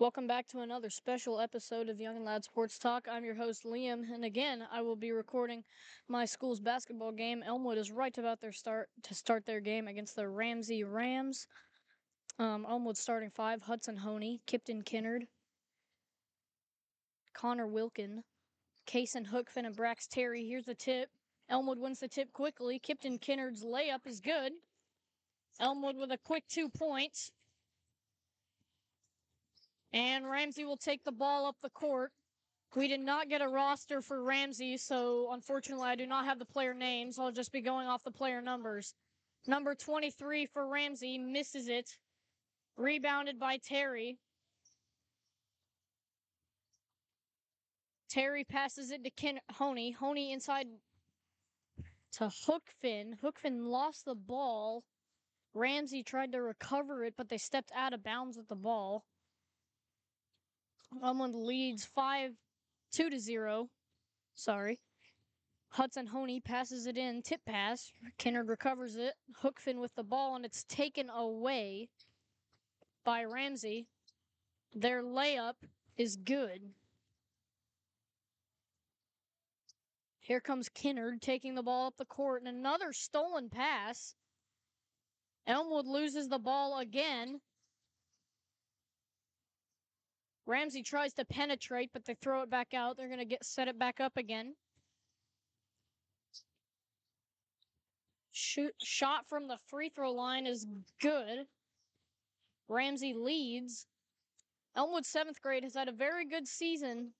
Welcome back to another special episode of Young and Loud Sports Talk. I'm your host Liam, and again, I will be recording my school's basketball game. Elmwood is right about their start to start their game against the Ramsey Rams. Um, Elmwood starting five: Hudson Honey, Kipton Kinnard, Connor Wilkin, Kaysen Hookfin, and Brax Terry. Here's the tip. Elmwood wins the tip quickly. Kipton Kinnard's layup is good. Elmwood with a quick two points. And Ramsey will take the ball up the court. We did not get a roster for Ramsey, so unfortunately, I do not have the player names. I'll just be going off the player numbers. Number 23 for Ramsey misses it. Rebounded by Terry. Terry passes it to Ken Honey. Honey inside to Hookfin. Hookfin lost the ball. Ramsey tried to recover it, but they stepped out of bounds with the ball. Elmwood leads five, two to zero. Sorry. Hudson Honey passes it in, tip pass. Kinnard recovers it. Hookfin with the ball, and it's taken away by Ramsey. Their layup is good. Here comes Kinnard taking the ball up the court, and another stolen pass. Elmwood loses the ball again. Ramsey tries to penetrate, but they throw it back out. They're going to get set it back up again. Shoot, shot from the free throw line is good. Ramsey leads. Elmwood seventh grade has had a very good season.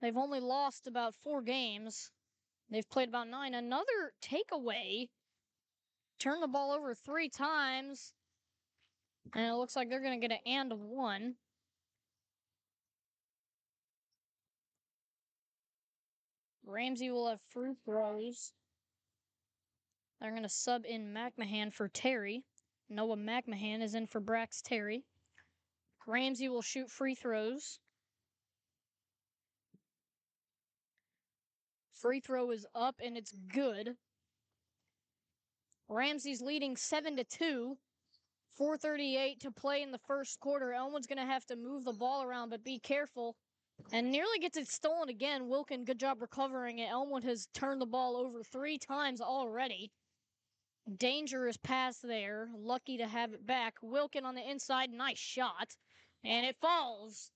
They've only lost about four games. They've played about nine. Another takeaway. Turn the ball over three times. And it looks like they're going to get an and of one. Ramsey will have free throws. They're going to sub in McMahon for Terry. Noah McMahon is in for Brax Terry. Ramsey will shoot free throws. Free throw is up and it's good. Ramsey's leading 7 to 2. 438 to play in the first quarter. Elmwood's going to have to move the ball around, but be careful. And nearly gets it stolen again. Wilkin, good job recovering it. Elmwood has turned the ball over three times already. Dangerous pass there. Lucky to have it back. Wilkin on the inside. Nice shot. And it falls.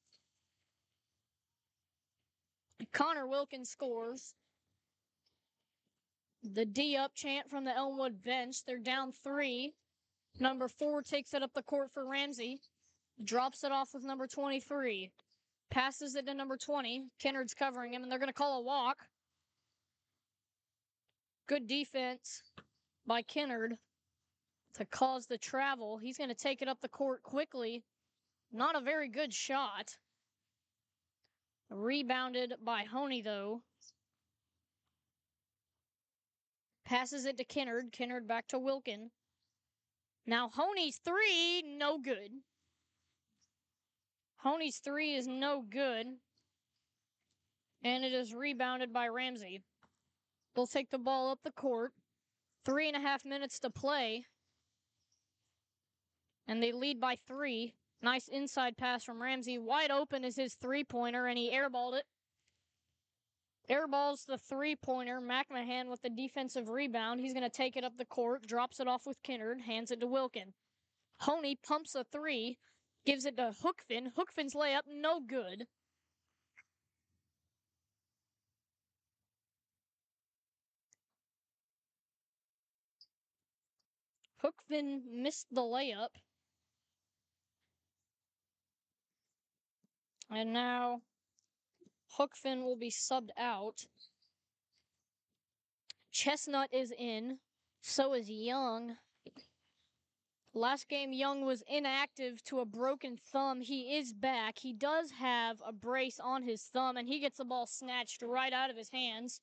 Connor Wilkin scores. The D up chant from the Elmwood bench. They're down three. Number four takes it up the court for Ramsey. Drops it off with number 23. Passes it to number 20. Kennard's covering him, and they're going to call a walk. Good defense by Kennard to cause the travel. He's going to take it up the court quickly. Not a very good shot. Rebounded by Honey, though. Passes it to Kennard. Kennard back to Wilkin. Now, Honey's three, no good. Honey's three is no good. And it is rebounded by Ramsey. They'll take the ball up the court. Three and a half minutes to play. And they lead by three. Nice inside pass from Ramsey. Wide open is his three pointer, and he airballed it. Airballs the three pointer. McMahon with the defensive rebound. He's going to take it up the court, drops it off with Kinnard, hands it to Wilkin. Honey pumps a three, gives it to Hookfin. Hookfin's layup, no good. Hookfin missed the layup. And now Hookfin will be subbed out. Chestnut is in. So is Young. Last game, Young was inactive to a broken thumb. He is back. He does have a brace on his thumb, and he gets the ball snatched right out of his hands.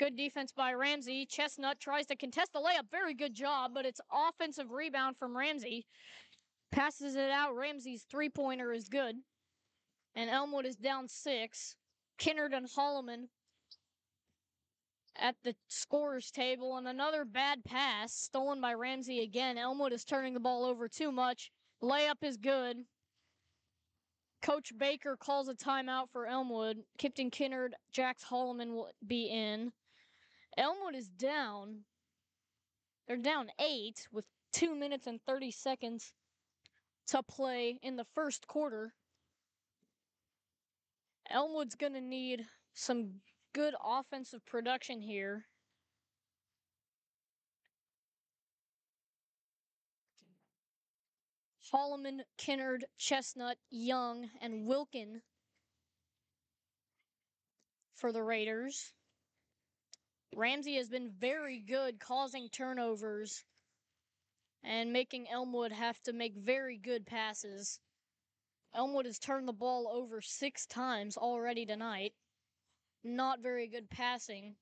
Good defense by Ramsey. Chestnut tries to contest the layup. Very good job, but it's offensive rebound from Ramsey. Passes it out. Ramsey's three pointer is good. And Elmwood is down six. Kinnard and Holloman at the scorers table, and another bad pass stolen by Ramsey again. Elmwood is turning the ball over too much. Layup is good. Coach Baker calls a timeout for Elmwood. Kipton Kinnard, Jax Holloman will be in. Elmwood is down. They're down eight with two minutes and 30 seconds to play in the first quarter. Elmwood's going to need some good offensive production here. Holloman, Kinnard, Chestnut, Young, and Wilkin for the Raiders. Ramsey has been very good causing turnovers and making Elmwood have to make very good passes. Elmwood has turned the ball over six times already tonight. Not very good passing.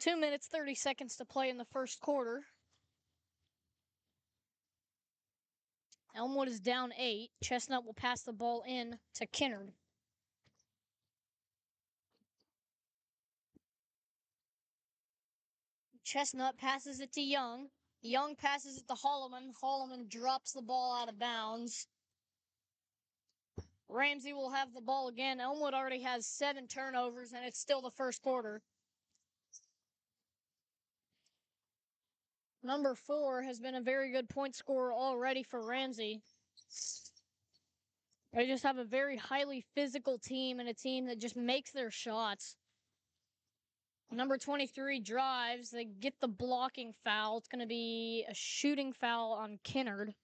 Two minutes, 30 seconds to play in the first quarter. Elmwood is down eight. Chestnut will pass the ball in to Kinnard. Chestnut passes it to Young. Young passes it to Holloman. Holloman drops the ball out of bounds. Ramsey will have the ball again. Elmwood already has seven turnovers, and it's still the first quarter. Number four has been a very good point scorer already for Ramsey. They just have a very highly physical team and a team that just makes their shots. Number 23 drives. They get the blocking foul. It's going to be a shooting foul on Kinnard.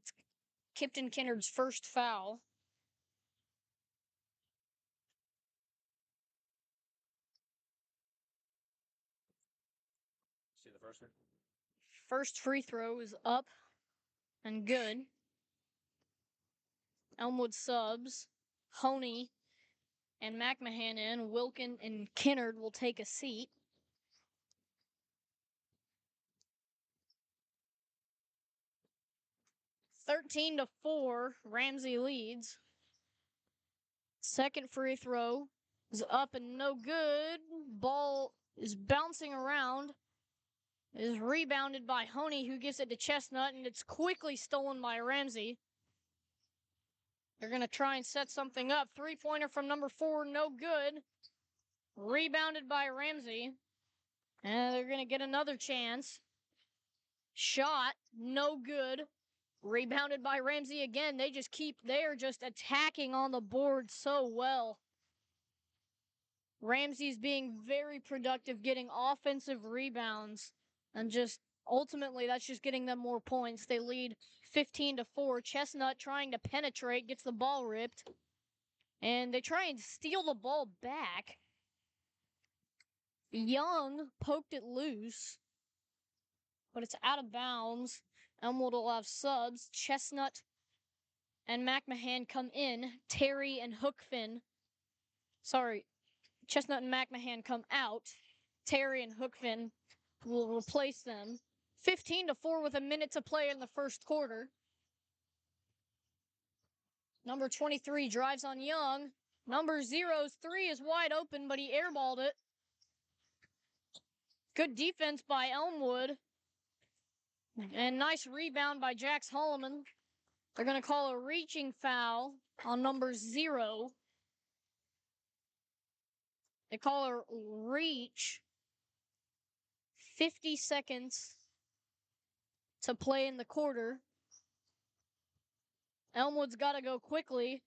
It's Kipton Kinnard's first foul. See the first one? First free throw is up and good. Elmwood subs. Honey and McMahon in. Wilkin and Kinnard will take a seat. Thirteen to four, Ramsey leads. Second free throw is up and no good. Ball is bouncing around. Is rebounded by Honey, who gives it to Chestnut, and it's quickly stolen by Ramsey. They're going to try and set something up. Three pointer from number four, no good. Rebounded by Ramsey. And they're going to get another chance. Shot, no good. Rebounded by Ramsey again. They just keep, they're just attacking on the board so well. Ramsey's being very productive, getting offensive rebounds, and just ultimately that's just getting them more points. They lead 15 to 4. Chestnut trying to penetrate, gets the ball ripped. And they try and steal the ball back. Young poked it loose, but it's out of bounds. Elmwood will have subs. Chestnut and McMahon come in. Terry and Hookfin. Sorry, Chestnut and McMahon come out. Terry and Hookfin will replace them. 15 to 4 with a minute to play in the first quarter. Number 23 drives on Young. Number zero's three is wide open, but he airballed it. Good defense by Elmwood. And nice rebound by Jax Holloman. They're going to call a reaching foul on number zero. They call a reach. 50 seconds to play in the quarter. Elmwood's got to go quickly.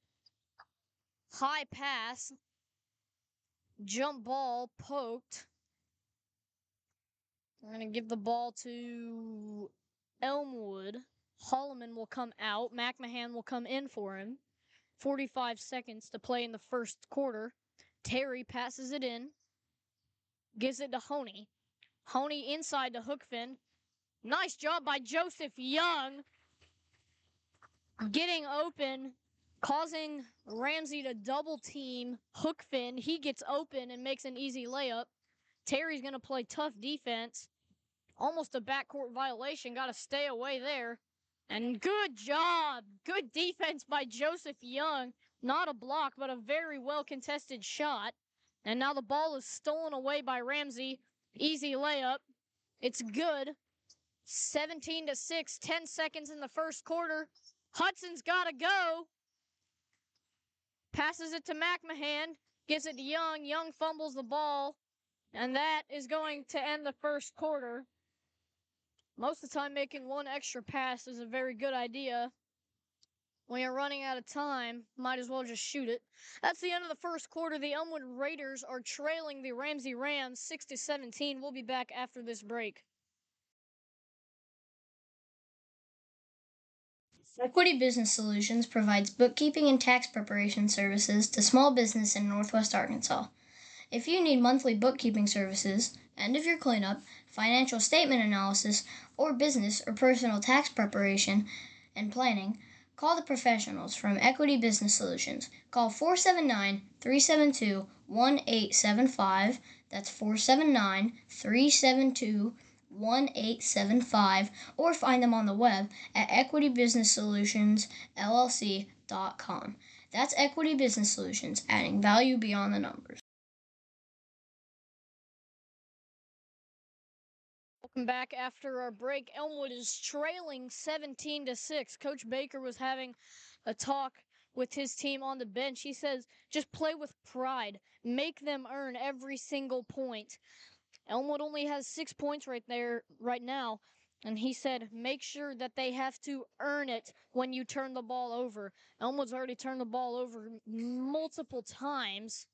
High pass. Jump ball poked. We're going to give the ball to Elmwood. Holloman will come out. McMahon will come in for him. 45 seconds to play in the first quarter. Terry passes it in. Gives it to Honey. Honey inside to Hookfin. Nice job by Joseph Young. Getting open, causing Ramsey to double team Hookfin. He gets open and makes an easy layup. Terry's going to play tough defense. Almost a backcourt violation. Got to stay away there. And good job. Good defense by Joseph Young. Not a block, but a very well contested shot. And now the ball is stolen away by Ramsey. Easy layup. It's good. 17 to 6, 10 seconds in the first quarter. Hudson's got to go. Passes it to McMahon, gives it to Young. Young fumbles the ball, and that is going to end the first quarter. Most of the time, making one extra pass is a very good idea. When you're running out of time, might as well just shoot it. That's the end of the first quarter. The Elmwood Raiders are trailing the Ramsey Rams 6 to 17. We'll be back after this break. Equity Business Solutions provides bookkeeping and tax preparation services to small business in Northwest Arkansas. If you need monthly bookkeeping services, end of year cleanup, financial statement analysis, or business or personal tax preparation and planning, call the professionals from Equity Business Solutions. Call 479 372 1875. That's 479 372 1875 or find them on the web at equitybusinesssolutions.llc.com. That's Equity Business Solutions, adding value beyond the numbers. Welcome back after our break. Elmwood is trailing 17 to 6. Coach Baker was having a talk with his team on the bench. He says, just play with pride, make them earn every single point. Elmwood only has six points right there, right now. And he said, make sure that they have to earn it when you turn the ball over. Elmwood's already turned the ball over multiple times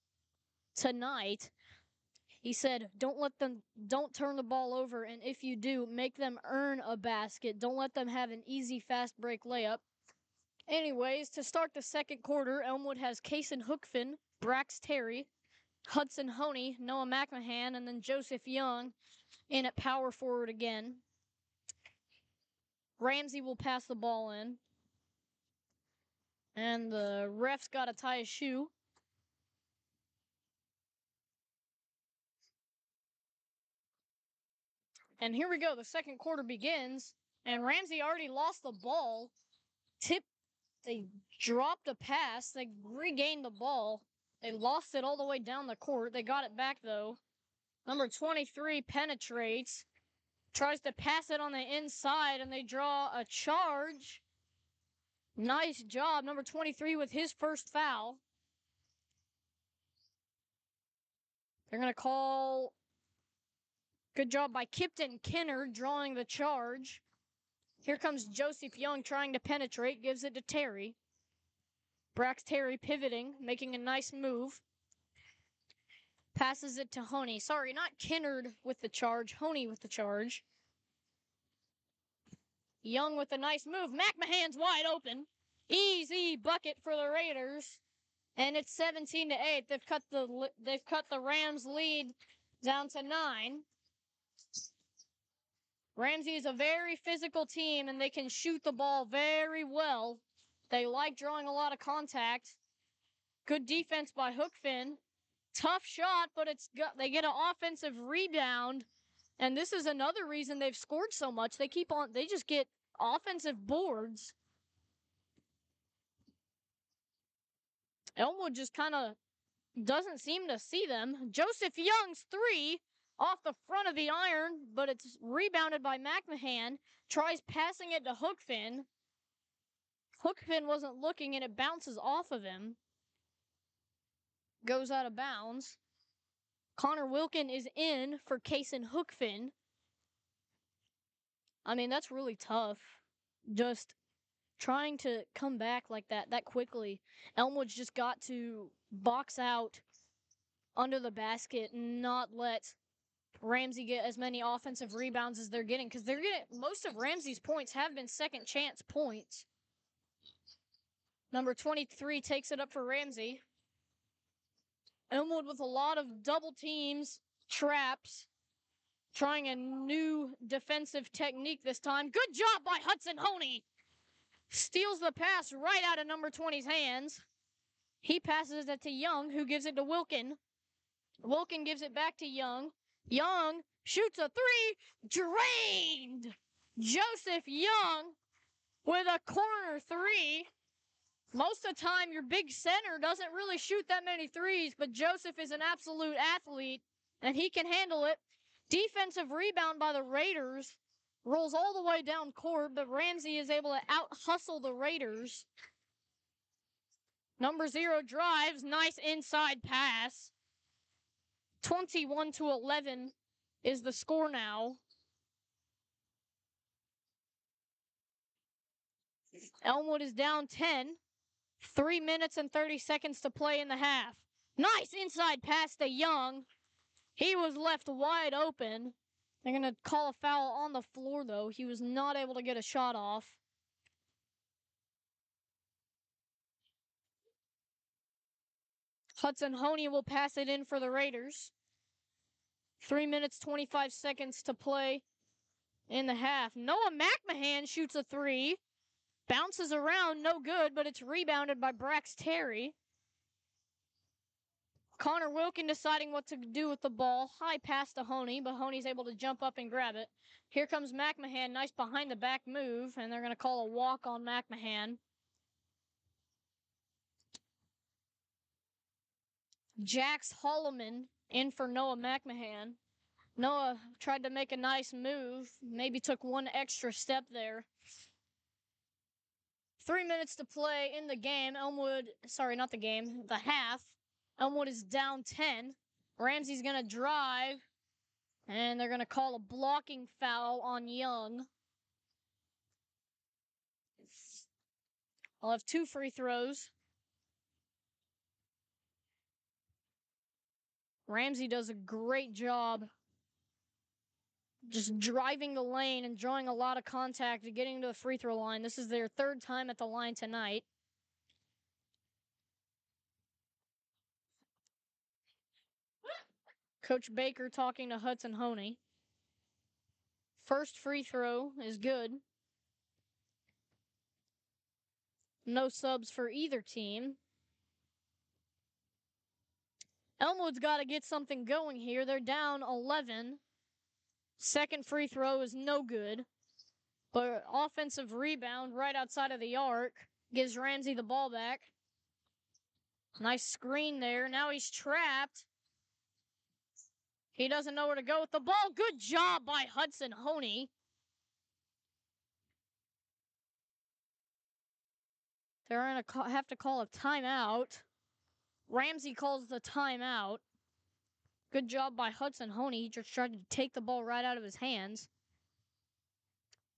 tonight. He said, don't let them, don't turn the ball over. And if you do, make them earn a basket. Don't let them have an easy, fast break layup. Anyways, to start the second quarter, Elmwood has Kason Hookfin, Brax Terry, Hudson Honey, Noah McMahon, and then Joseph Young in at power forward again. Ramsey will pass the ball in. And the ref's got to tie his shoe. And here we go. The second quarter begins. And Ramsey already lost the ball. Tip. They dropped a pass. They regained the ball. They lost it all the way down the court. They got it back though. Number 23 penetrates, tries to pass it on the inside, and they draw a charge. Nice job, number 23 with his first foul. They're going to call. Good job by Kipton Kinnard drawing the charge. Here comes Joseph Young trying to penetrate, gives it to Terry. Brax Terry pivoting, making a nice move. Passes it to Honey. Sorry, not Kinnard with the charge. Honey with the charge. Young with a nice move. McMahon's wide open. Easy bucket for the Raiders. And it's 17 to 8. They've cut the they've cut the Rams lead down to 9. Ramsey is a very physical team and they can shoot the ball very well. They like drawing a lot of contact. Good defense by Hookfin. Tough shot, but it's got, they get an offensive rebound. And this is another reason they've scored so much. They keep on, they just get offensive boards. Elmwood just kind of doesn't seem to see them. Joseph Young's three off the front of the iron, but it's rebounded by McMahon. Tries passing it to Hookfin. Hookfin wasn't looking and it bounces off of him. Goes out of bounds. Connor Wilkin is in for Kason Hookfin. I mean, that's really tough. Just trying to come back like that, that quickly. Elmwood's just got to box out under the basket and not let Ramsey get as many offensive rebounds as they're getting because they're getting most of Ramsey's points have been second chance points. Number 23 takes it up for Ramsey. Elmwood with a lot of double teams, traps, trying a new defensive technique this time. Good job by Hudson Honey. Steals the pass right out of number 20's hands. He passes it to Young, who gives it to Wilkin. Wilkin gives it back to Young. Young shoots a three, drained. Joseph Young with a corner three. Most of the time, your big center doesn't really shoot that many threes, but Joseph is an absolute athlete and he can handle it. Defensive rebound by the Raiders. rolls all the way down court, but Ramsey is able to out hustle the Raiders. Number zero drives, nice inside pass. 21 to 11 is the score now. Elmwood is down 10. Three minutes and 30 seconds to play in the half. Nice inside pass to Young. He was left wide open. They're going to call a foul on the floor, though. He was not able to get a shot off. Hudson Honey will pass it in for the Raiders. Three minutes, 25 seconds to play in the half. Noah McMahon shoots a three. Bounces around, no good, but it's rebounded by Brax Terry. Connor Wilkin deciding what to do with the ball. High pass to Honey, but Honey's able to jump up and grab it. Here comes McMahon. Nice behind the back move, and they're going to call a walk on McMahon. Jax Holloman in for Noah McMahon. Noah tried to make a nice move, maybe took one extra step there. Three minutes to play in the game. Elmwood, sorry, not the game, the half. Elmwood is down 10. Ramsey's going to drive, and they're going to call a blocking foul on Young. I'll have two free throws. Ramsey does a great job just driving the lane and drawing a lot of contact and getting to the free throw line. This is their third time at the line tonight. Coach Baker talking to Hudson Honey. First free throw is good. No subs for either team. Elmwood's got to get something going here. They're down 11. Second free throw is no good. But offensive rebound right outside of the arc gives Ramsey the ball back. Nice screen there. Now he's trapped. He doesn't know where to go with the ball. Good job by Hudson Honey. They're going to have to call a timeout. Ramsey calls the timeout. Good job by Hudson Honey. He just tried to take the ball right out of his hands.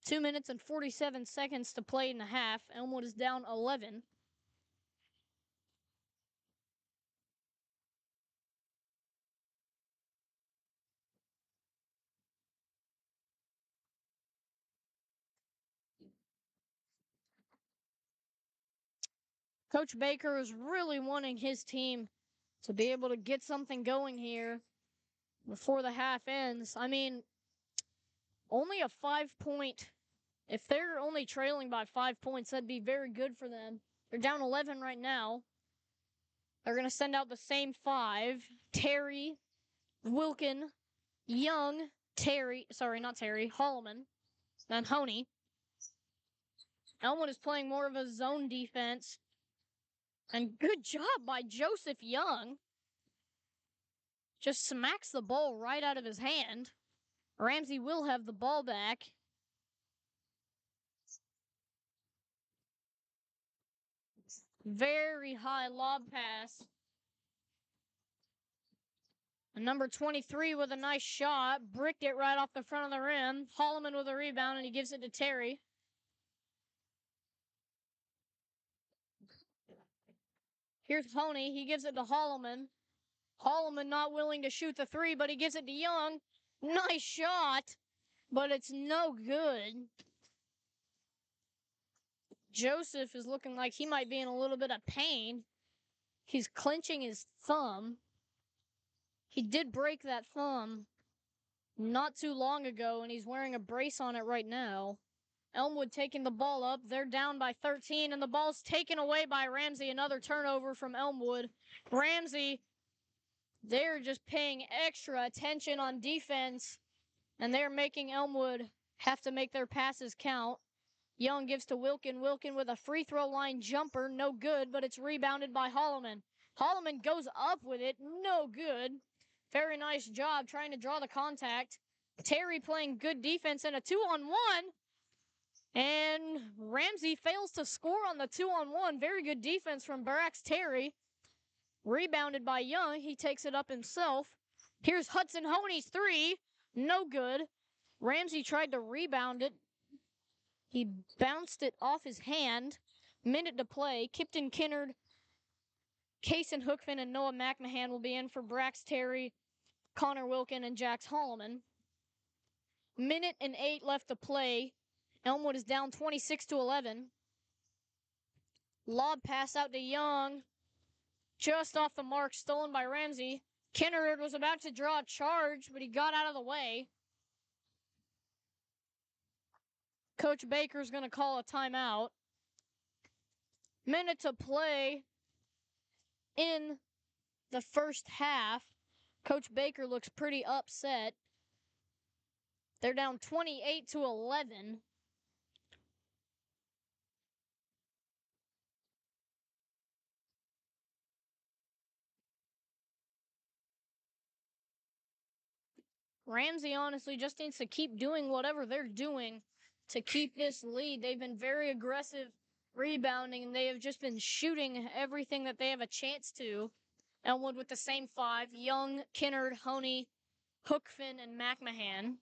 Two minutes and 47 seconds to play in the half. Elmwood is down 11. Coach Baker is really wanting his team to be able to get something going here before the half ends. I mean, only a five point, if they're only trailing by five points, that'd be very good for them. They're down 11 right now. They're going to send out the same five Terry, Wilkin, Young, Terry, sorry, not Terry, Holloman, and Honey. Elmwood is playing more of a zone defense. And good job by Joseph Young. Just smacks the ball right out of his hand. Ramsey will have the ball back. Very high lob pass. And number 23 with a nice shot. Bricked it right off the front of the rim. Holloman with a rebound, and he gives it to Terry. Here's Honey. He gives it to Holloman. Holloman not willing to shoot the three, but he gives it to Young. Nice shot, but it's no good. Joseph is looking like he might be in a little bit of pain. He's clenching his thumb. He did break that thumb not too long ago, and he's wearing a brace on it right now. Elmwood taking the ball up. They're down by 13, and the ball's taken away by Ramsey. Another turnover from Elmwood. Ramsey, they're just paying extra attention on defense, and they're making Elmwood have to make their passes count. Young gives to Wilkin. Wilkin with a free throw line jumper. No good, but it's rebounded by Holloman. Holloman goes up with it. No good. Very nice job trying to draw the contact. Terry playing good defense in a two on one. And Ramsey fails to score on the two on one. Very good defense from Brax Terry. Rebounded by Young. He takes it up himself. Here's Hudson Honey's three. No good. Ramsey tried to rebound it. He bounced it off his hand. Minute to play. Kipton Kinnard, Kason Hookfin, and Noah McMahon will be in for Brax Terry, Connor Wilkin, and Jax Holloman. Minute and eight left to play. Elmwood is down 26 to 11. Lob pass out to Young. Just off the mark, stolen by Ramsey. Kinnard was about to draw a charge, but he got out of the way. Coach Baker's going to call a timeout. Minute to play in the first half. Coach Baker looks pretty upset. They're down 28 to 11. Ramsey honestly just needs to keep doing whatever they're doing to keep this lead. They've been very aggressive rebounding and they have just been shooting everything that they have a chance to. Elmwood with the same five Young, Kinnard, Honey, Hookfin, and McMahon.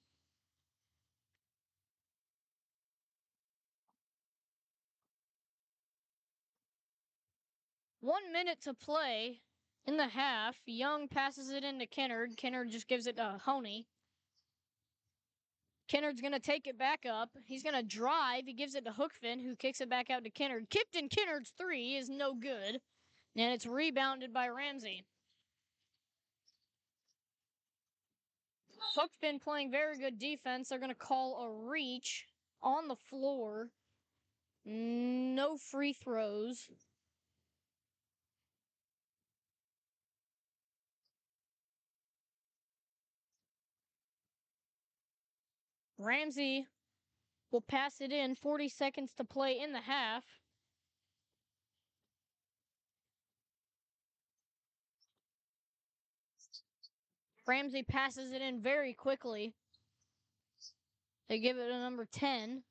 One minute to play in the half. Young passes it into Kinnard. Kinnard just gives it to Honey. Kinnard's going to take it back up. He's going to drive. He gives it to Hookfin, who kicks it back out to Kennard. Kipton Kennard's three is no good, and it's rebounded by Ramsey. Hookfin playing very good defense. They're going to call a reach on the floor. No free throws. Ramsey will pass it in. 40 seconds to play in the half. Ramsey passes it in very quickly. They give it a number 10.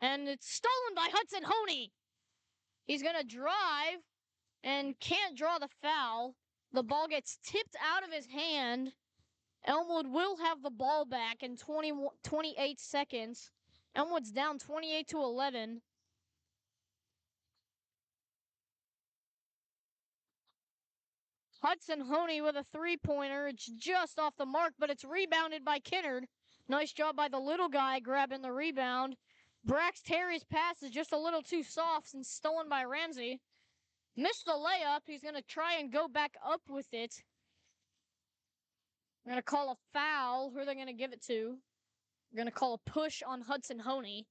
And it's stolen by Hudson Honey. He's going to drive and can't draw the foul. The ball gets tipped out of his hand. Elmwood will have the ball back in 20, 28 seconds. Elmwood's down 28 to 11. Hudson Honey with a three pointer. It's just off the mark, but it's rebounded by Kinnard. Nice job by the little guy grabbing the rebound. Brax Terry's pass is just a little too soft and stolen by Ramsey. Missed the layup. He's going to try and go back up with it. They're going to call a foul. Who are they going to give it to? They're going to call a push on Hudson Honey.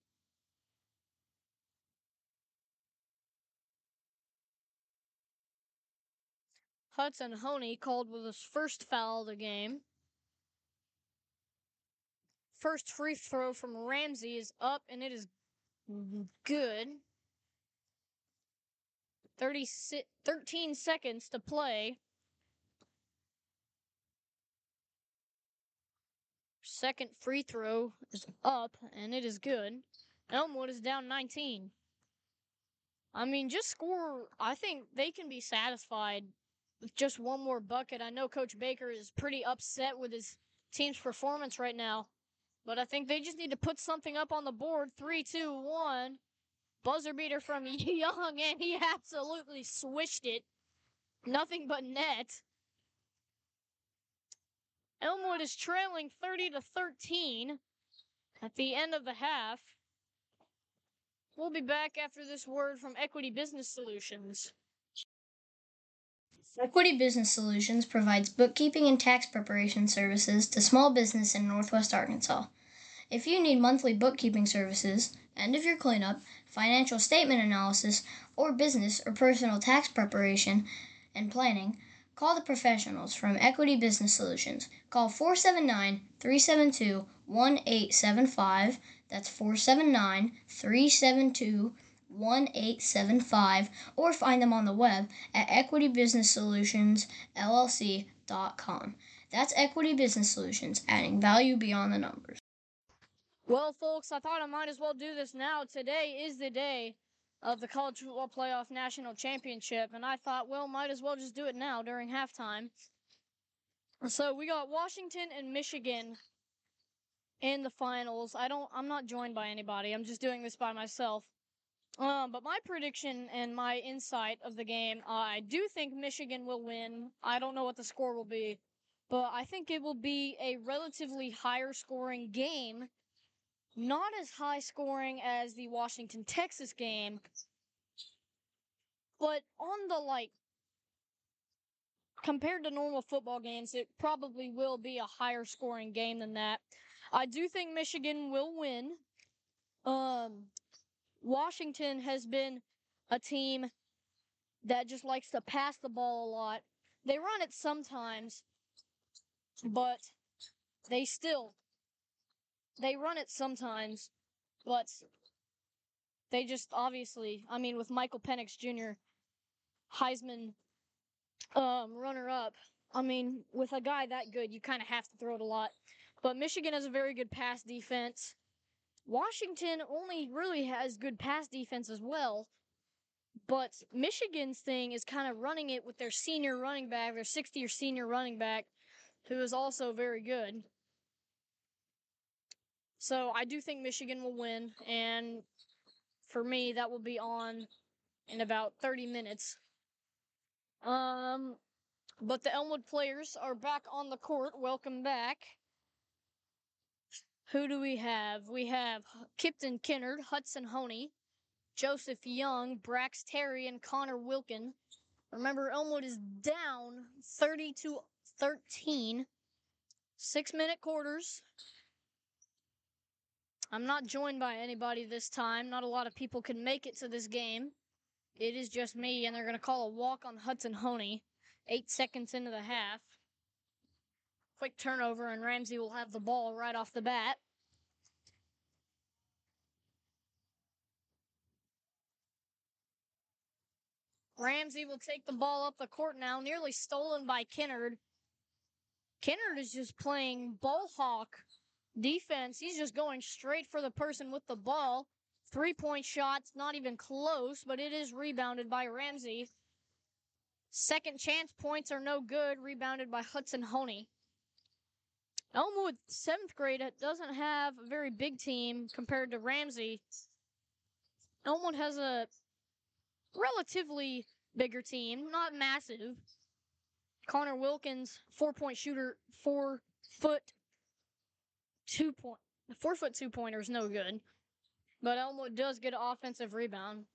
Hudson Honey called with his first foul of the game. First free throw from Ramsey is up and it is good. 30, 13 seconds to play. Second free throw is up and it is good. Elmwood is down 19. I mean, just score. I think they can be satisfied with just one more bucket. I know Coach Baker is pretty upset with his team's performance right now, but I think they just need to put something up on the board. Three, two, one. Buzzer beater from Young, and he absolutely swished it. Nothing but net. Elmwood is trailing 30 to 13 at the end of the half. We'll be back after this word from Equity Business Solutions. Equity Business Solutions provides bookkeeping and tax preparation services to small business in Northwest Arkansas. If you need monthly bookkeeping services, end of year cleanup, financial statement analysis, or business or personal tax preparation and planning, call the professionals from Equity Business Solutions. Call 479 372 1875. That's 479 372 1875 or find them on the web at equitybusinesssolutions.llc.com. That's Equity Business Solutions, adding value beyond the numbers. Well, folks, I thought I might as well do this now. Today is the day of the College Football Playoff National Championship, and I thought, well, might as well just do it now during halftime. So we got Washington and Michigan in the finals. I don't I'm not joined by anybody. I'm just doing this by myself. Um, but my prediction and my insight of the game, I do think Michigan will win. I don't know what the score will be, but I think it will be a relatively higher scoring game. Not as high scoring as the Washington Texas game, but on the like compared to normal football games, it probably will be a higher scoring game than that. I do think Michigan will win. Um, Washington has been a team that just likes to pass the ball a lot. They run it sometimes, but they still they run it sometimes, but they just obviously, I mean, with Michael Penix Jr., Heisman um, runner up. I mean, with a guy that good, you kind of have to throw it a lot. But Michigan has a very good pass defense. Washington only really has good pass defense as well. But Michigan's thing is kind of running it with their senior running back, their 60 year senior running back, who is also very good. So I do think Michigan will win. And for me, that will be on in about 30 minutes. Um, but the Elmwood players are back on the court. Welcome back. Who do we have? We have Kipton Kennard, Hudson Honey, Joseph Young, Brax Terry, and Connor Wilkin. Remember, Elmwood is down 30 to 13. Six minute quarters. I'm not joined by anybody this time. Not a lot of people can make it to this game. It is just me, and they're going to call a walk on Hudson Honey. Eight seconds into the half. Quick turnover, and Ramsey will have the ball right off the bat. Ramsey will take the ball up the court now, nearly stolen by Kennard. Kennard is just playing ball hawk defense. He's just going straight for the person with the ball. Three point shots, not even close, but it is rebounded by Ramsey. Second chance points are no good, rebounded by Hudson Honey. Elmwood, seventh grade, doesn't have a very big team compared to Ramsey. Elmwood has a relatively bigger team, not massive. Connor Wilkins, four point shooter, four foot two point, four foot two pointer is no good. But Elmwood does get an offensive rebound.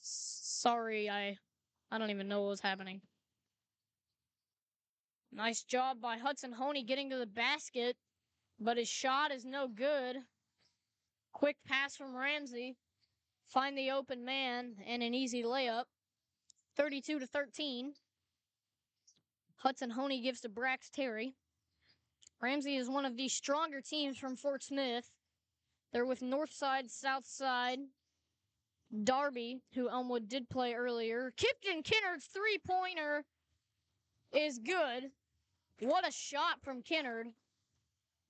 Sorry, I I don't even know what was happening. Nice job by Hudson Honey getting to the basket, but his shot is no good. Quick pass from Ramsey. Find the open man and an easy layup. 32 to 13. Hudson Honey gives to Brax Terry. Ramsey is one of the stronger teams from Fort Smith. They're with Northside, Southside, Darby, who Elmwood did play earlier. Kipton Kennard's three pointer is good. What a shot from Kennard.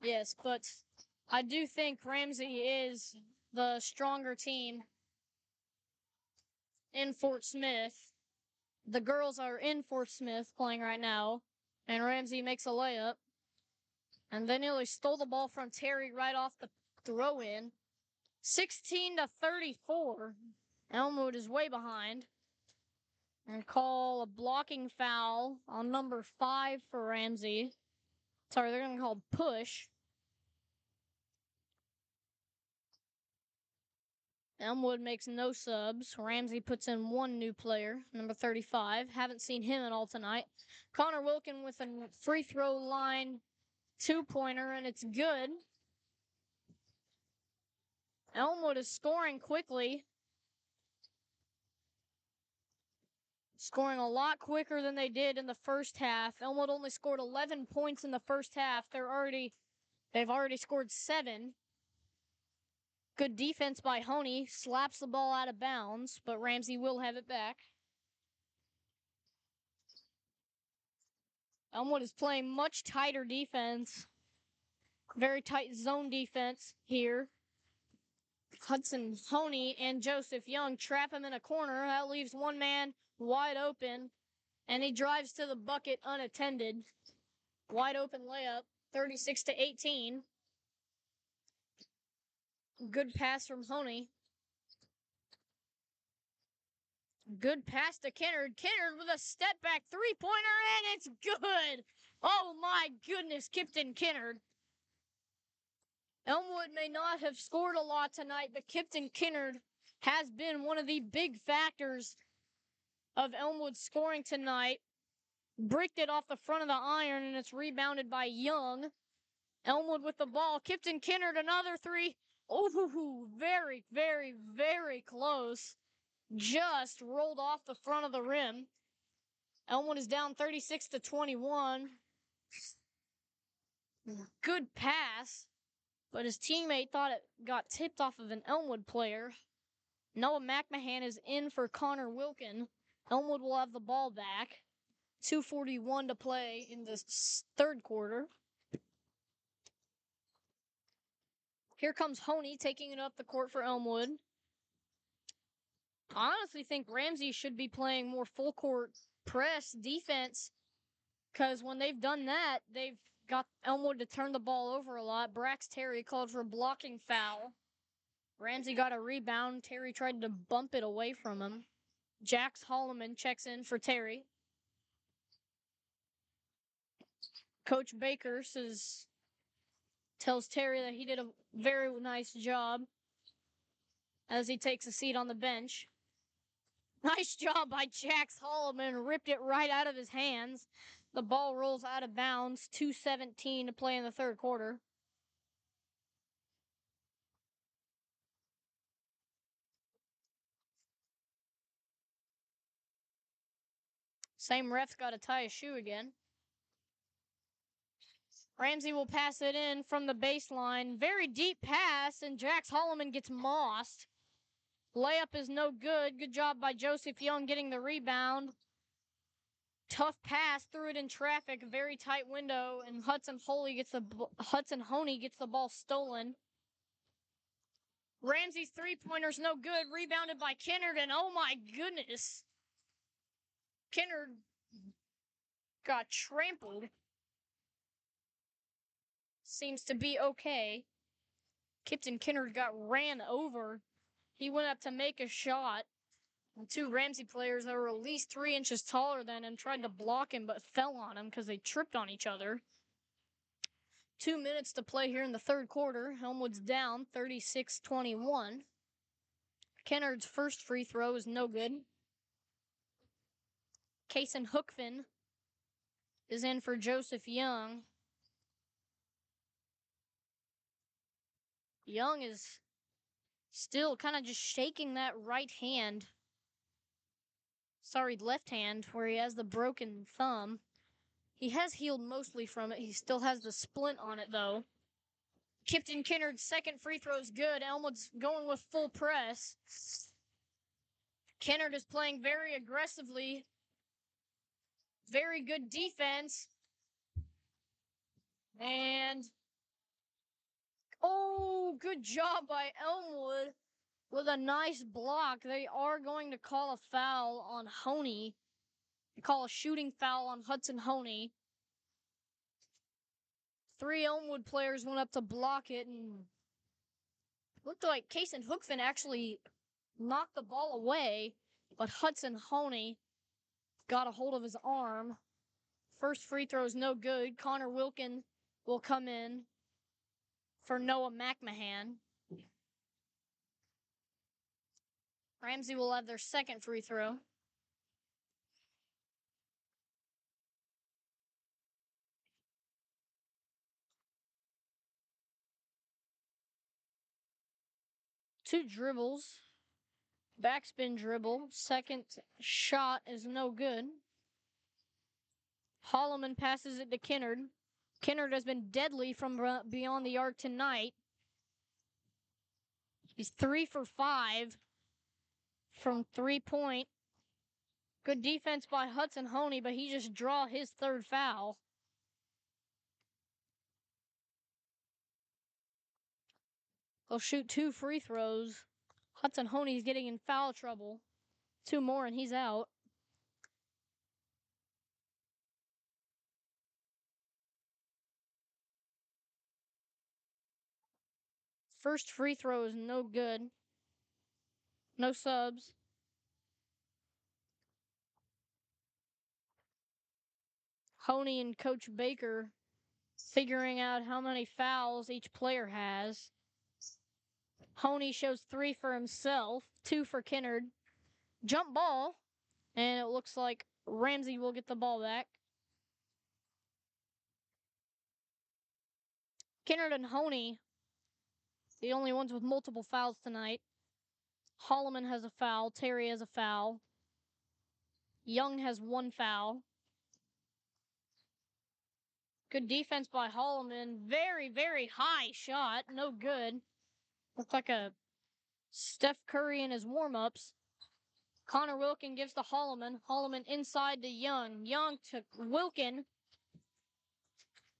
Yes, but I do think Ramsey is the stronger team in Fort Smith. The girls are in Fort Smith playing right now, and Ramsey makes a layup. And then he stole the ball from Terry right off the throw in. 16 to 34. Elmwood is way behind. And call a blocking foul on number five for Ramsey. Sorry, they're going to call push. Elmwood makes no subs. Ramsey puts in one new player, number 35. Haven't seen him at all tonight. Connor Wilkin with a free throw line two pointer, and it's good. Elmwood is scoring quickly. Scoring a lot quicker than they did in the first half. Elmwood only scored 11 points in the first half. They're already they've already scored 7. Good defense by Honey. Slaps the ball out of bounds, but Ramsey will have it back. Elmwood is playing much tighter defense. Very tight zone defense here. Hudson Honey and Joseph Young trap him in a corner. That leaves one man wide open. And he drives to the bucket unattended. Wide open layup, 36 to 18. Good pass from Honey. Good pass to Kinnard. Kinnard with a step back three pointer, and it's good. Oh my goodness, Kipton Kinnard. Elmwood may not have scored a lot tonight, but Kipton Kinnard has been one of the big factors of Elmwood scoring tonight. Bricked it off the front of the iron, and it's rebounded by Young. Elmwood with the ball. Kipton Kinnard, another three. Oh, very, very, very close. Just rolled off the front of the rim. Elmwood is down 36 to 21. Good pass, but his teammate thought it got tipped off of an Elmwood player. Noah McMahon is in for Connor Wilkin. Elmwood will have the ball back. 241 to play in the third quarter. Here comes Honey taking it up the court for Elmwood. I honestly think Ramsey should be playing more full court press defense because when they've done that, they've got Elmwood to turn the ball over a lot. Brax Terry called for a blocking foul. Ramsey got a rebound. Terry tried to bump it away from him. Jax Holloman checks in for Terry. Coach Baker says tells Terry that he did a very nice job as he takes a seat on the bench. Nice job by Jax Holloman, ripped it right out of his hands. The ball rolls out of bounds, 217 to play in the third quarter. Same ref's got to tie a shoe again. Ramsey will pass it in from the baseline. Very deep pass, and Jax Holloman gets mossed. Layup is no good. Good job by Joseph Young getting the rebound. Tough pass, threw it in traffic. Very tight window, and Hudson Holy gets the Hudson Honey gets the ball stolen. Ramsey's three pointer's no good. Rebounded by Kinnard, and oh my goodness, Kinnard got trampled. Seems to be okay. Kipton Kinnard got ran over. He went up to make a shot. And two Ramsey players that were at least three inches taller than him tried to block him but fell on him because they tripped on each other. Two minutes to play here in the third quarter. Elmwood's down 36 21. Kinnard's first free throw is no good. Kason Hookfin is in for Joseph Young. Young is still kind of just shaking that right hand. Sorry, left hand, where he has the broken thumb. He has healed mostly from it. He still has the splint on it, though. Kipton Kinnard's second free throw is good. Elmwood's going with full press. Kinnard is playing very aggressively. Very good defense. And oh, good job by Elmwood with a nice block. They are going to call a foul on Honey. They call a shooting foul on Hudson Honey. Three Elmwood players went up to block it and looked like Kason Hookfin actually knocked the ball away, but Hudson Honey got a hold of his arm. First free throw is no good. Connor Wilkin will come in for Noah McMahon. Ramsey will have their second free throw. Two dribbles. Backspin dribble. Second shot is no good. Holloman passes it to Kinnard. Kinnard has been deadly from beyond the arc tonight. He's three for five from three point. Good defense by Hudson Honey, but he just draw his third foul. He'll shoot two free throws. Hudson Honey's getting in foul trouble. Two more and he's out. First free throw is no good. No subs. Honey and Coach Baker figuring out how many fouls each player has. Honey shows three for himself, two for Kinnard. Jump ball, and it looks like Ramsey will get the ball back. Kinnard and Honey, the only ones with multiple fouls tonight. Holloman has a foul. Terry has a foul. Young has one foul. Good defense by Holloman. Very, very high shot. No good. Looks like a Steph Curry in his warm ups. Connor Wilkin gives to Holloman. Holloman inside to Young. Young to Wilkin.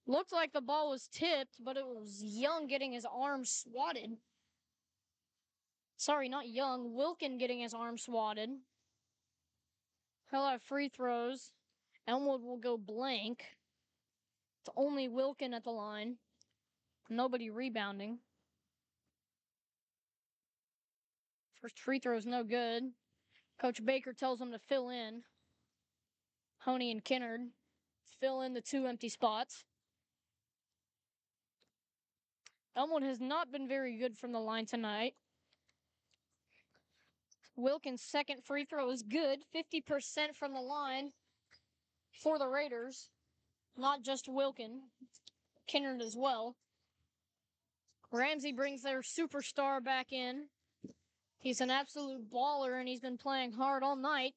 Looked like the ball was tipped, but it was Young getting his arm swatted. Sorry, not Young. Wilkin getting his arm swatted. He'll have free throws. Elmwood will go blank. It's only Wilkin at the line. Nobody rebounding. First free throw is no good. Coach Baker tells him to fill in. Honey and Kinnard fill in the two empty spots. Elmwood has not been very good from the line tonight. Wilkins' second free throw is good, 50% from the line for the Raiders. Not just Wilkin, Kinnard as well. Ramsey brings their superstar back in. He's an absolute baller and he's been playing hard all night.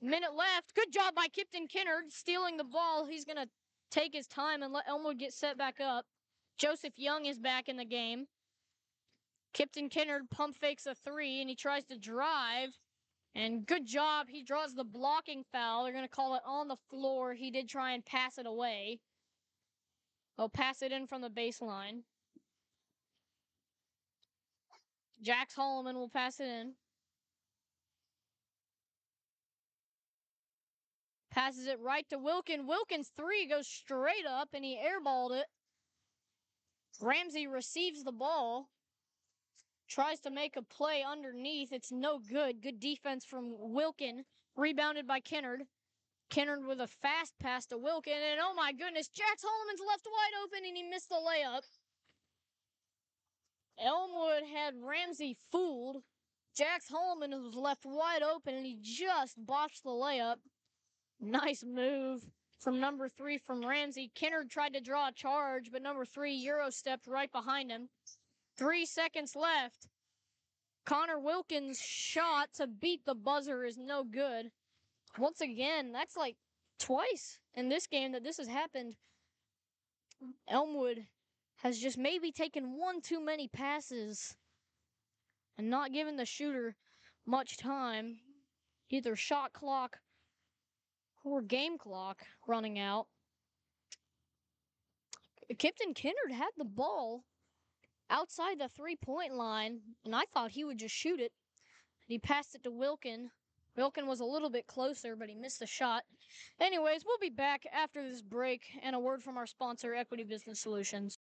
Minute left. Good job by Kipton Kinnard stealing the ball. He's going to take his time and let Elmwood get set back up. Joseph Young is back in the game. Kipton Kinnard pump fakes a three and he tries to drive. And good job. He draws the blocking foul. They're going to call it on the floor. He did try and pass it away. They'll pass it in from the baseline. Jax Holloman will pass it in. Passes it right to Wilkin. Wilkins three goes straight up and he airballed it. Ramsey receives the ball. Tries to make a play underneath. It's no good. Good defense from Wilkin. Rebounded by Kinnard. Kinnard with a fast pass to Wilkin. And oh my goodness, Jax Holloman's left wide open and he missed the layup. Elmwood had Ramsey fooled. Jax Holloman was left wide open and he just botched the layup. Nice move from number three from Ramsey. Kinnard tried to draw a charge, but number three Euro stepped right behind him. Three seconds left. Connor Wilkins' shot to beat the buzzer is no good. Once again, that's like twice in this game that this has happened. Elmwood has just maybe taken one too many passes and not given the shooter much time. Either shot clock or game clock running out. Kipton Kinnard had the ball outside the three point line, and I thought he would just shoot it. He passed it to Wilkin. Wilkin was a little bit closer, but he missed the shot. Anyways, we'll be back after this break and a word from our sponsor, Equity Business Solutions.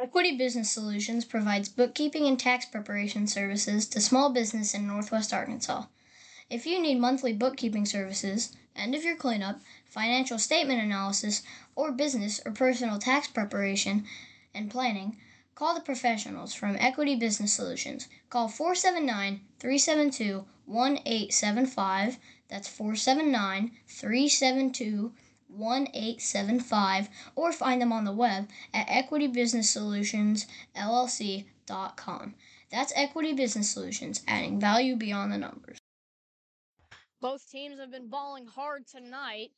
Equity Business Solutions provides bookkeeping and tax preparation services to small business in Northwest Arkansas. If you need monthly bookkeeping services, end of year cleanup, financial statement analysis, or business or personal tax preparation and planning, call the professionals from Equity Business Solutions. Call 479 372 1875. That's 479 372 1875 or find them on the web at equitybusinesssolutions.llc.com. That's Equity Business Solutions, adding value beyond the numbers. Both teams have been balling hard tonight.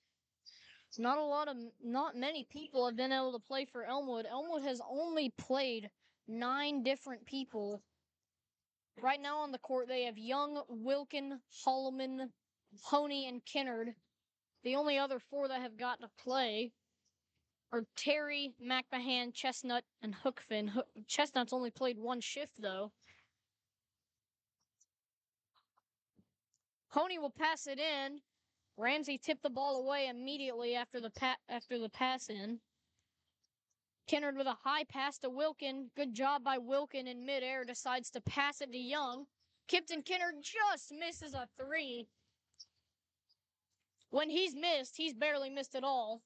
Not a lot of, not many people have been able to play for Elmwood. Elmwood has only played nine different people. Right now on the court, they have Young, Wilkin, Holloman, Honey, and Kinnard. The only other four that have gotten to play. are Terry, McMahon, Chestnut, and Hookfin. Chestnut's only played one shift though. Honey will pass it in. Ramsey tipped the ball away immediately after the pa- after the pass in. Kinnard with a high pass to Wilkin. Good job by Wilkin in midair. Decides to pass it to Young. Kipton Kinnard just misses a three. When he's missed, he's barely missed at all.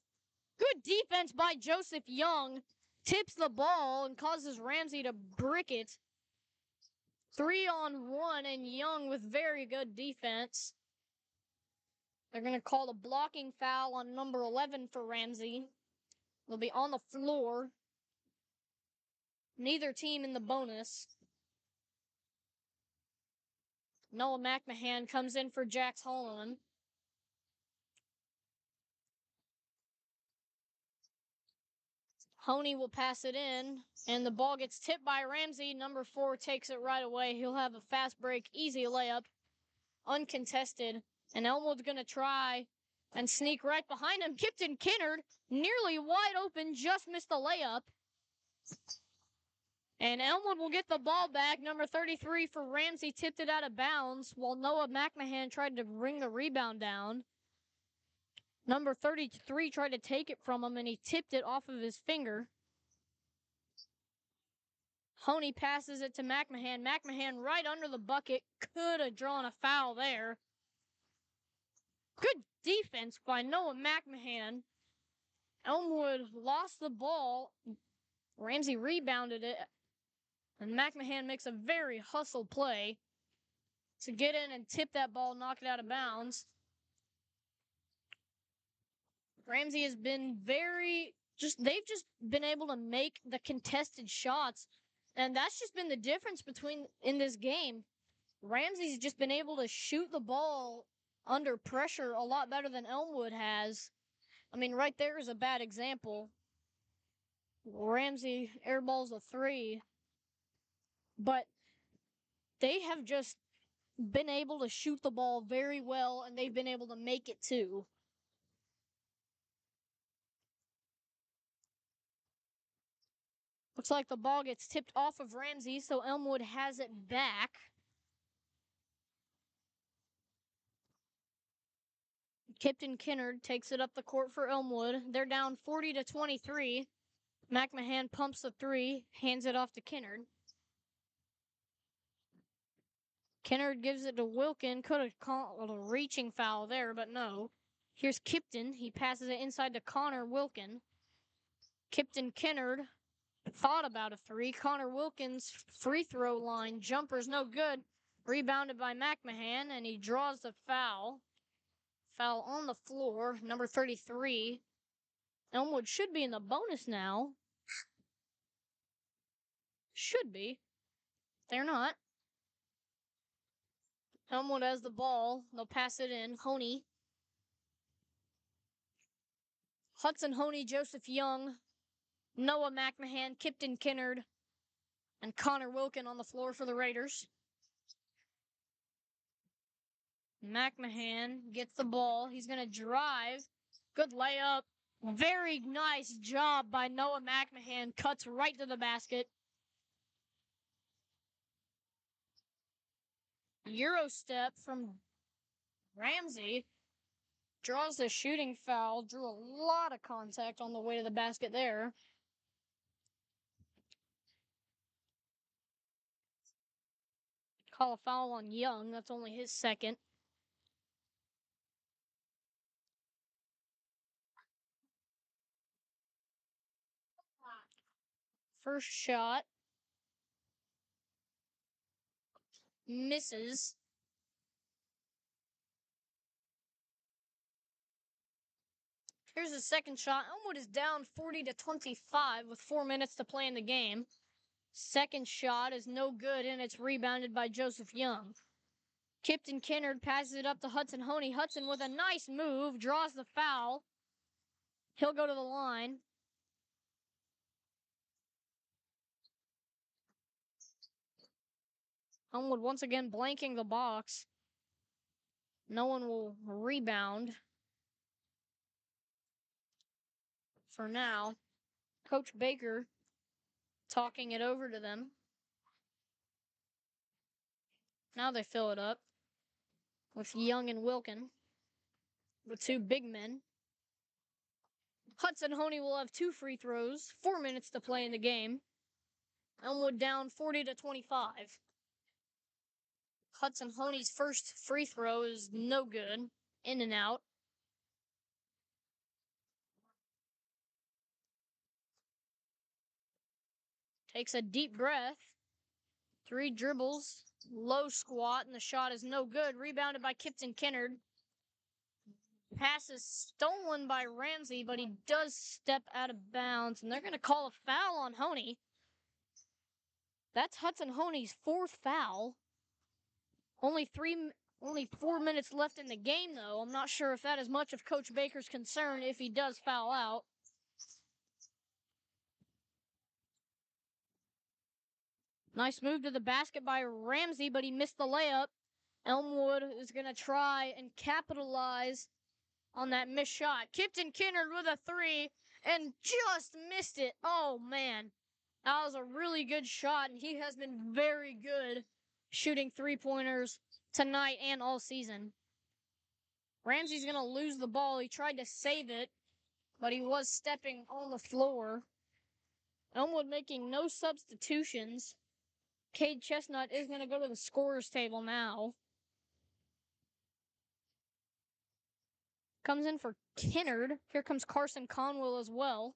Good defense by Joseph Young. Tips the ball and causes Ramsey to brick it. Three on one, and Young with very good defense. They're going to call a blocking foul on number 11 for Ramsey. They'll be on the floor. Neither team in the bonus. Noah McMahon comes in for Jax Holland. Honey will pass it in, and the ball gets tipped by Ramsey. Number four takes it right away. He'll have a fast break, easy layup, uncontested. And Elmwood's going to try and sneak right behind him. Kipton Kinnard, nearly wide open, just missed the layup. And Elmwood will get the ball back. Number 33 for Ramsey tipped it out of bounds while Noah McMahon tried to bring the rebound down. Number 33 tried to take it from him and he tipped it off of his finger. Honey passes it to McMahon. McMahon right under the bucket. Could have drawn a foul there. Good defense by Noah McMahon. Elmwood lost the ball. Ramsey rebounded it. And McMahon makes a very hustle play to get in and tip that ball, knock it out of bounds. Ramsey has been very just they've just been able to make the contested shots and that's just been the difference between in this game. Ramsey's just been able to shoot the ball under pressure a lot better than Elmwood has. I mean, right there is a bad example. Ramsey airballs a three, but they have just been able to shoot the ball very well and they've been able to make it too. Looks like the ball gets tipped off of Ramsey, so Elmwood has it back. Kipton Kinnard takes it up the court for Elmwood. They're down 40 to 23. McMahon pumps the three, hands it off to Kinnard. Kinnard gives it to Wilkin. Could have called a little reaching foul there, but no. Here's Kipton. He passes it inside to Connor Wilkin. Kipton Kinnard thought about a three. Connor Wilkins free throw line jumper's no good. Rebounded by McMahon, and he draws the foul. Foul on the floor, number 33. Elmwood should be in the bonus now. Should be. They're not. Elmwood has the ball. They'll pass it in. Honey. Hudson Honey, Joseph Young, Noah McMahon, Kipton Kinnard, and Connor Wilkin on the floor for the Raiders. McMahon gets the ball. He's going to drive. Good layup. Very nice job by Noah McMahon. Cuts right to the basket. Euro step from Ramsey. Draws the shooting foul. Drew a lot of contact on the way to the basket there. Call a foul on Young. That's only his second. First shot. Misses. Here's the second shot. Elmwood is down 40 to 25 with four minutes to play in the game. Second shot is no good, and it's rebounded by Joseph Young. Kipton Kinnard passes it up to Hudson Honey. Hudson with a nice move draws the foul. He'll go to the line. Elmwood once again blanking the box. No one will rebound. for now. Coach Baker talking it over to them. Now they fill it up with Young and Wilkin, the two big men. Hudson Honey will have two free throws, four minutes to play in the game. Elmwood down 40 to 25. Hudson Honey's first free throw is no good, in and out. Takes a deep breath. Three dribbles, low squat, and the shot is no good. Rebounded by Kipton Kinnard. Pass is stolen by Ramsey, but he does step out of bounds, and they're going to call a foul on Honey. That's Hudson Honey's fourth foul. Only three, only four minutes left in the game, though. I'm not sure if that is much of Coach Baker's concern if he does foul out. Nice move to the basket by Ramsey, but he missed the layup. Elmwood is going to try and capitalize on that missed shot. Kipton Kinnard with a three and just missed it. Oh, man. That was a really good shot, and he has been very good shooting three pointers tonight and all season. Ramsey's going to lose the ball. He tried to save it, but he was stepping on the floor. Elmwood making no substitutions. Cade Chestnut is going to go to the scorer's table now. Comes in for Kinnard. Here comes Carson Conwell as well.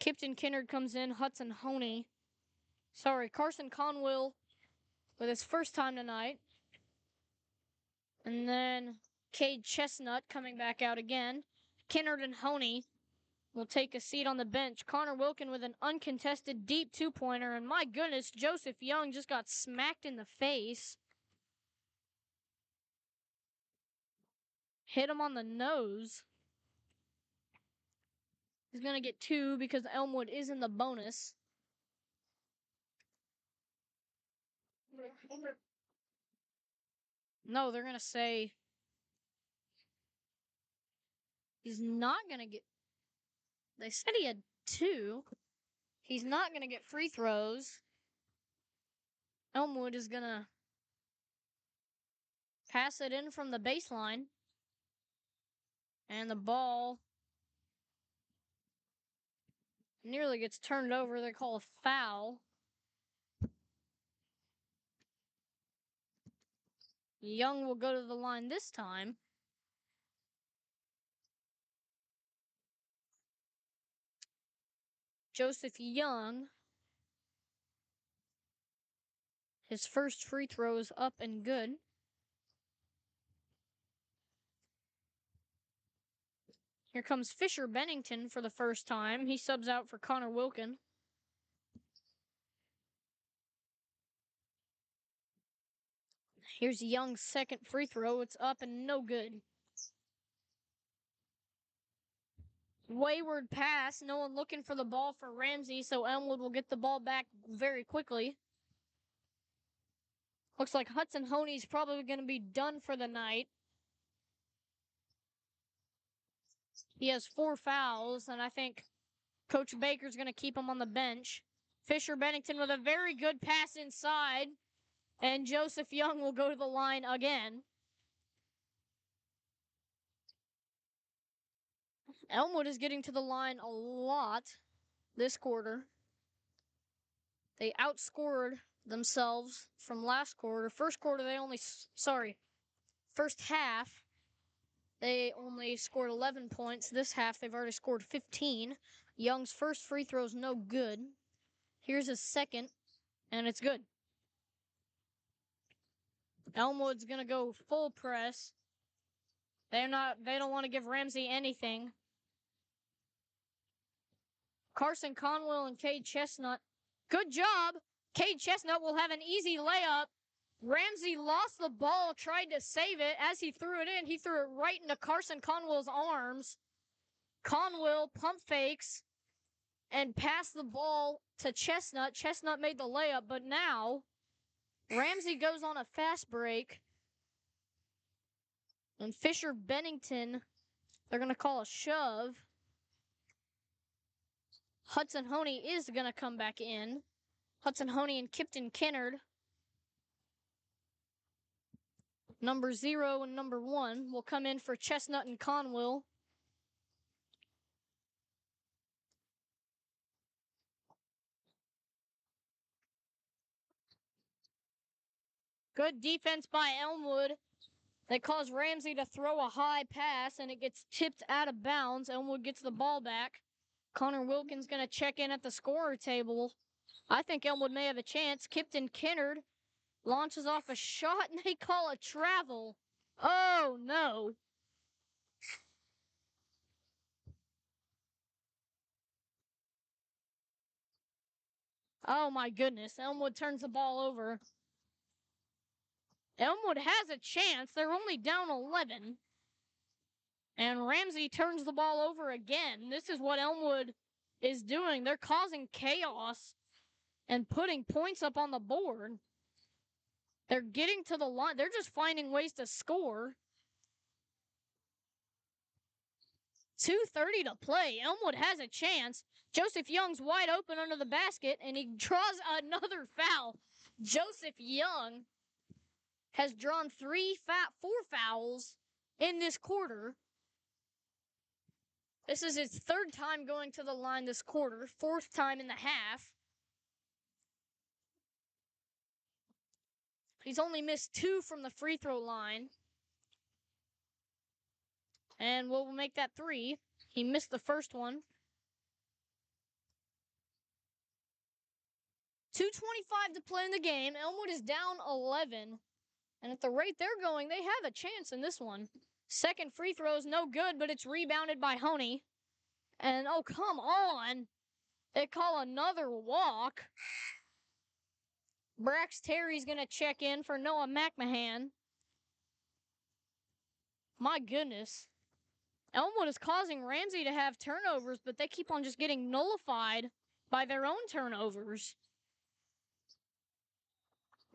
Kipton Kinnard comes in. Hudson Honey. Sorry, Carson Conwell with his first time tonight. And then Cade Chestnut coming back out again. Kinnard and Honey will take a seat on the bench. Connor Wilkin with an uncontested deep two pointer. And my goodness, Joseph Young just got smacked in the face. Hit him on the nose. He's going to get two because Elmwood is in the bonus. No, they're going to say he's not going to get they said he had two. He's not going to get free throws. Elmwood is going to pass it in from the baseline. And the ball nearly gets turned over. They call a foul. Young will go to the line this time. Joseph Young. His first free throw is up and good. Here comes Fisher Bennington for the first time. He subs out for Connor Wilkin. Here's Young's second free throw. It's up and no good. Wayward pass. No one looking for the ball for Ramsey, so Elmwood will get the ball back very quickly. Looks like Hudson Honey's probably going to be done for the night. He has four fouls, and I think Coach Baker's going to keep him on the bench. Fisher Bennington with a very good pass inside, and Joseph Young will go to the line again. Elmwood is getting to the line a lot this quarter. They outscored themselves from last quarter. First quarter, they only, sorry, first half, they only scored 11 points. This half, they've already scored 15. Young's first free throw is no good. Here's his second, and it's good. Elmwood's gonna go full press. They're not. They don't want to give Ramsey anything. Carson Conwell and Cade Chestnut. Good job. Cade Chestnut will have an easy layup. Ramsey lost the ball, tried to save it. As he threw it in, he threw it right into Carson Conwell's arms. Conwell pump fakes and passed the ball to Chestnut. Chestnut made the layup, but now Ramsey goes on a fast break. And Fisher Bennington They're going to call a shove. Hudson Honey is going to come back in. Hudson Honey and Kipton Kinnard. Number zero and number one will come in for Chestnut and Conwell. Good defense by Elmwood. That caused Ramsey to throw a high pass and it gets tipped out of bounds. Elmwood gets the ball back. Connor Wilkins going to check in at the scorer table. I think Elmwood may have a chance. Kipton Kinnard launches off a shot and they call a travel. Oh no. Oh my goodness. Elmwood turns the ball over. Elmwood has a chance. They're only down 11. And Ramsey turns the ball over again. This is what Elmwood is doing. They're causing chaos and putting points up on the board. They're getting to the line. They're just finding ways to score. 2.30 to play. Elmwood has a chance. Joseph Young's wide open under the basket, and he draws another foul. Joseph Young has drawn three, four fouls in this quarter. This is his third time going to the line this quarter, fourth time in the half. He's only missed two from the free throw line. And we'll make that three. He missed the first one. 225 to play in the game. Elmwood is down 11. And at the rate they're going, they have a chance in this one. Second free throw is no good, but it's rebounded by Honey. And oh, come on. They call another walk. Brax Terry's going to check in for Noah McMahon. My goodness. Elmwood is causing Ramsey to have turnovers, but they keep on just getting nullified by their own turnovers.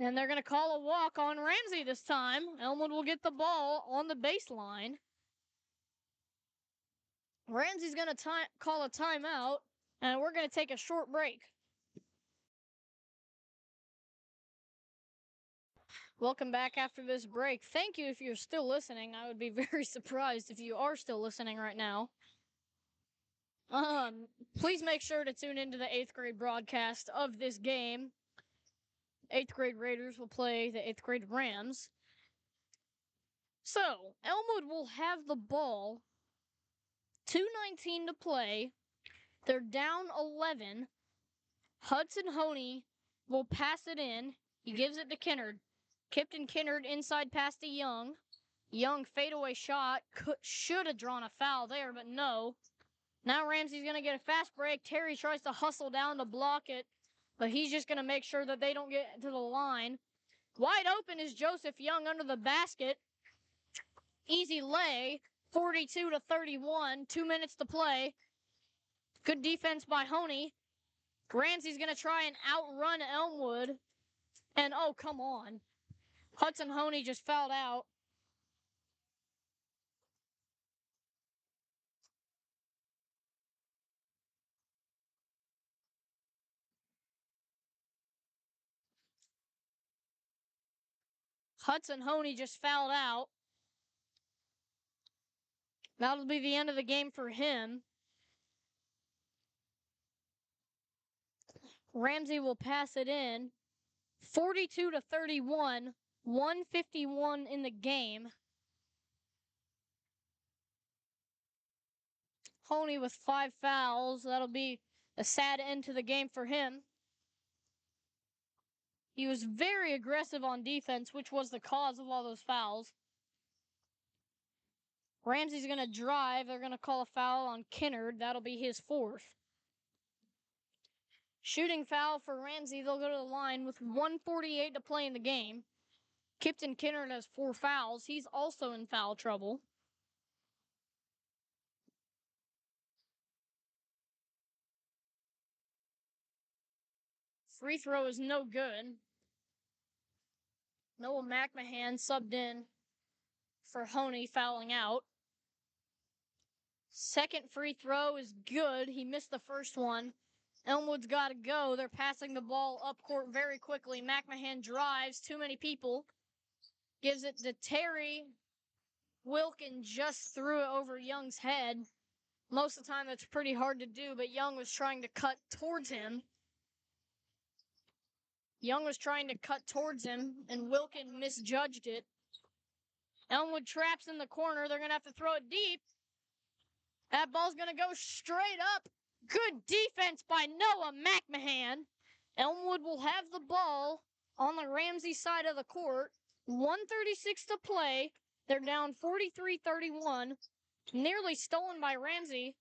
And they're going to call a walk on Ramsey this time. Elmwood will get the ball on the baseline. Ramsey's going to call a timeout, and we're going to take a short break. Welcome back after this break. Thank you if you're still listening. I would be very surprised if you are still listening right now. Um, please make sure to tune into the eighth grade broadcast of this game. Eighth grade Raiders will play the eighth grade Rams. So, Elmwood will have the ball. 219 to play. They're down 11. Hudson Honey will pass it in. He gives it to Kinnard. Kipton Kinnard inside pass to Young. Young fadeaway shot. Could, should have drawn a foul there, but no. Now Ramsey's going to get a fast break. Terry tries to hustle down to block it, but he's just going to make sure that they don't get to the line. Wide open is Joseph Young under the basket. Easy lay. 42 to 31. Two minutes to play. Good defense by Honey. Ramsey's going to try and outrun Elmwood. And oh, come on. Hudson Honey just fouled out. Hudson Honey just fouled out. That'll be the end of the game for him. Ramsey will pass it in. 42 to 31. 151 in the game. Honey with five fouls. That'll be a sad end to the game for him. He was very aggressive on defense, which was the cause of all those fouls. Ramsey's going to drive. They're going to call a foul on Kinnard. That'll be his fourth. Shooting foul for Ramsey. They'll go to the line with 148 to play in the game. Kipton Kinnard has four fouls. He's also in foul trouble. Free throw is no good. Noah McMahon subbed in for Honey fouling out. Second free throw is good. He missed the first one. Elmwood's got to go. They're passing the ball up court very quickly. McMahon drives. Too many people. Gives it to Terry. Wilkin just threw it over Young's head. Most of the time, that's pretty hard to do, but Young was trying to cut towards him. Young was trying to cut towards him, and Wilkin misjudged it. Elmwood traps in the corner. They're going to have to throw it deep. That ball's going to go straight up. Good defense by Noah McMahon. Elmwood will have the ball on the Ramsey side of the court. 136 to play. They're down 43 31. Nearly stolen by Ramsey.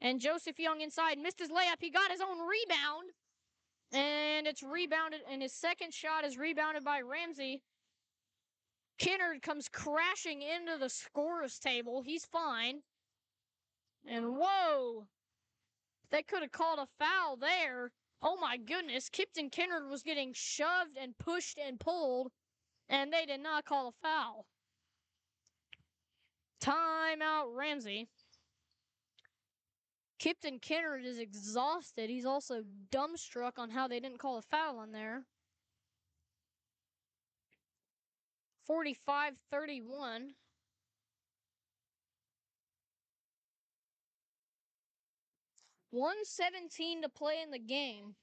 And Joseph Young inside missed his layup. He got his own rebound. And it's rebounded, and his second shot is rebounded by Ramsey. Kinnard comes crashing into the scorer's table. He's fine. And whoa, they could have called a foul there. Oh my goodness, Kipton Kinnard was getting shoved and pushed and pulled, and they did not call a foul. Timeout, Ramsey. Kipton Kinnard is exhausted. He's also dumbstruck on how they didn't call a foul on there. 45 31. One seventeen to play in the game.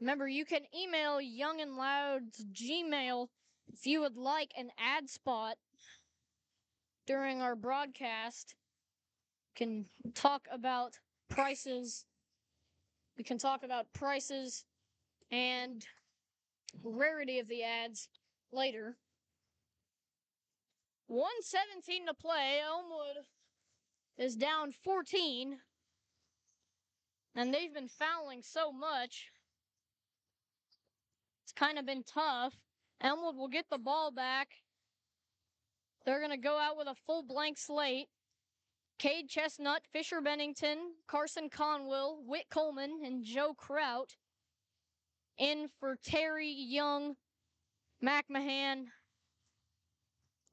Remember, you can email Young and Loud's Gmail if you would like an ad spot during our broadcast. We Can talk about prices. We can talk about prices and rarity of the ads later. 117 to play. Elmwood is down 14. And they've been fouling so much. Kind of been tough. Elmwood will get the ball back. They're going to go out with a full blank slate. Cade Chestnut, Fisher Bennington, Carson Conwell, Whit Coleman, and Joe Kraut. In for Terry Young, McMahon,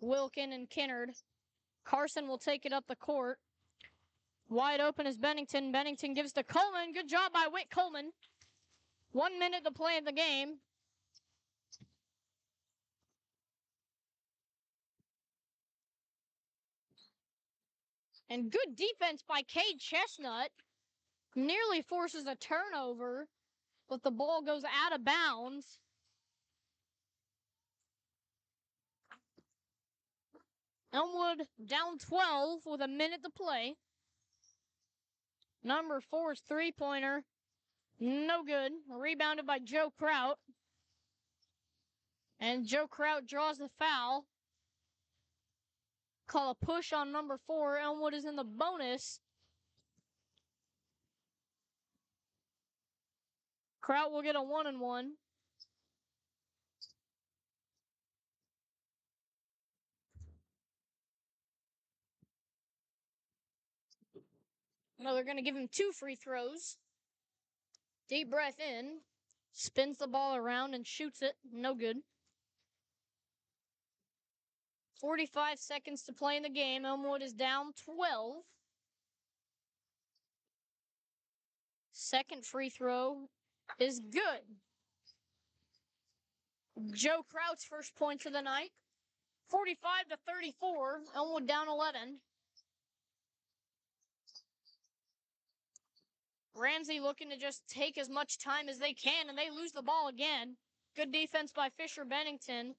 Wilkin, and Kinnard. Carson will take it up the court. Wide open is Bennington. Bennington gives to Coleman. Good job by Whit Coleman. One minute to play in the game. And good defense by Cade Chestnut. Nearly forces a turnover, but the ball goes out of bounds. Elmwood down 12 with a minute to play. Number four's three pointer. No good. Rebounded by Joe Kraut. And Joe Kraut draws the foul. Call a push on number four. Elmwood is in the bonus. Kraut will get a one and one. No, they're going to give him two free throws. Deep breath in. Spins the ball around and shoots it. No good. 45 seconds to play in the game. Elmwood is down 12. Second free throw is good. Joe Kraut's first points of the night. 45 to 34. Elmwood down 11. Ramsey looking to just take as much time as they can, and they lose the ball again. Good defense by Fisher Bennington.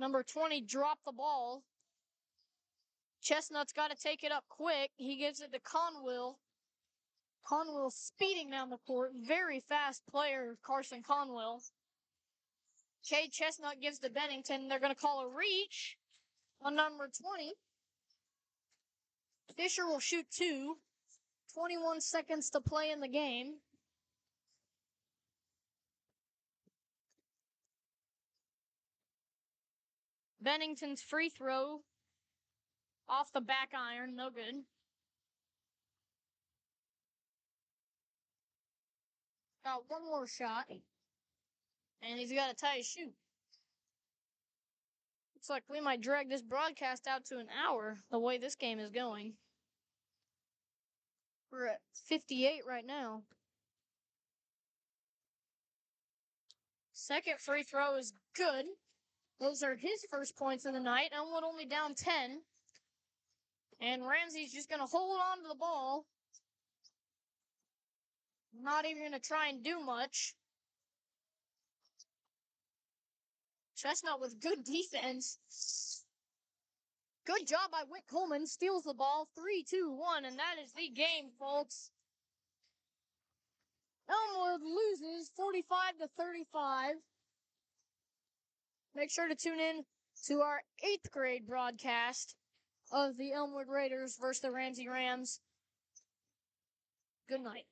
Number 20 dropped the ball. Chestnut's got to take it up quick. He gives it to Conwell. Conwell speeding down the court. Very fast player, Carson Conwell. Cade Chestnut gives to Bennington. They're going to call a reach on number 20. Fisher will shoot two. 21 seconds to play in the game. Bennington's free throw off the back iron, no good. Got one more shot. And he's got to tie his shoe. Looks like we might drag this broadcast out to an hour the way this game is going. We're at 58 right now. Second free throw is good. Those are his first points of the night. Elmwood only down 10. And Ramsey's just going to hold on to the ball. Not even going to try and do much. Chestnut with good defense. Good job by Whit Coleman. Steals the ball. 3 2 1. And that is the game, folks. Elmwood loses 45 to 35. Make sure to tune in to our eighth grade broadcast of the Elmwood Raiders versus the Ramsey Rams. Good night.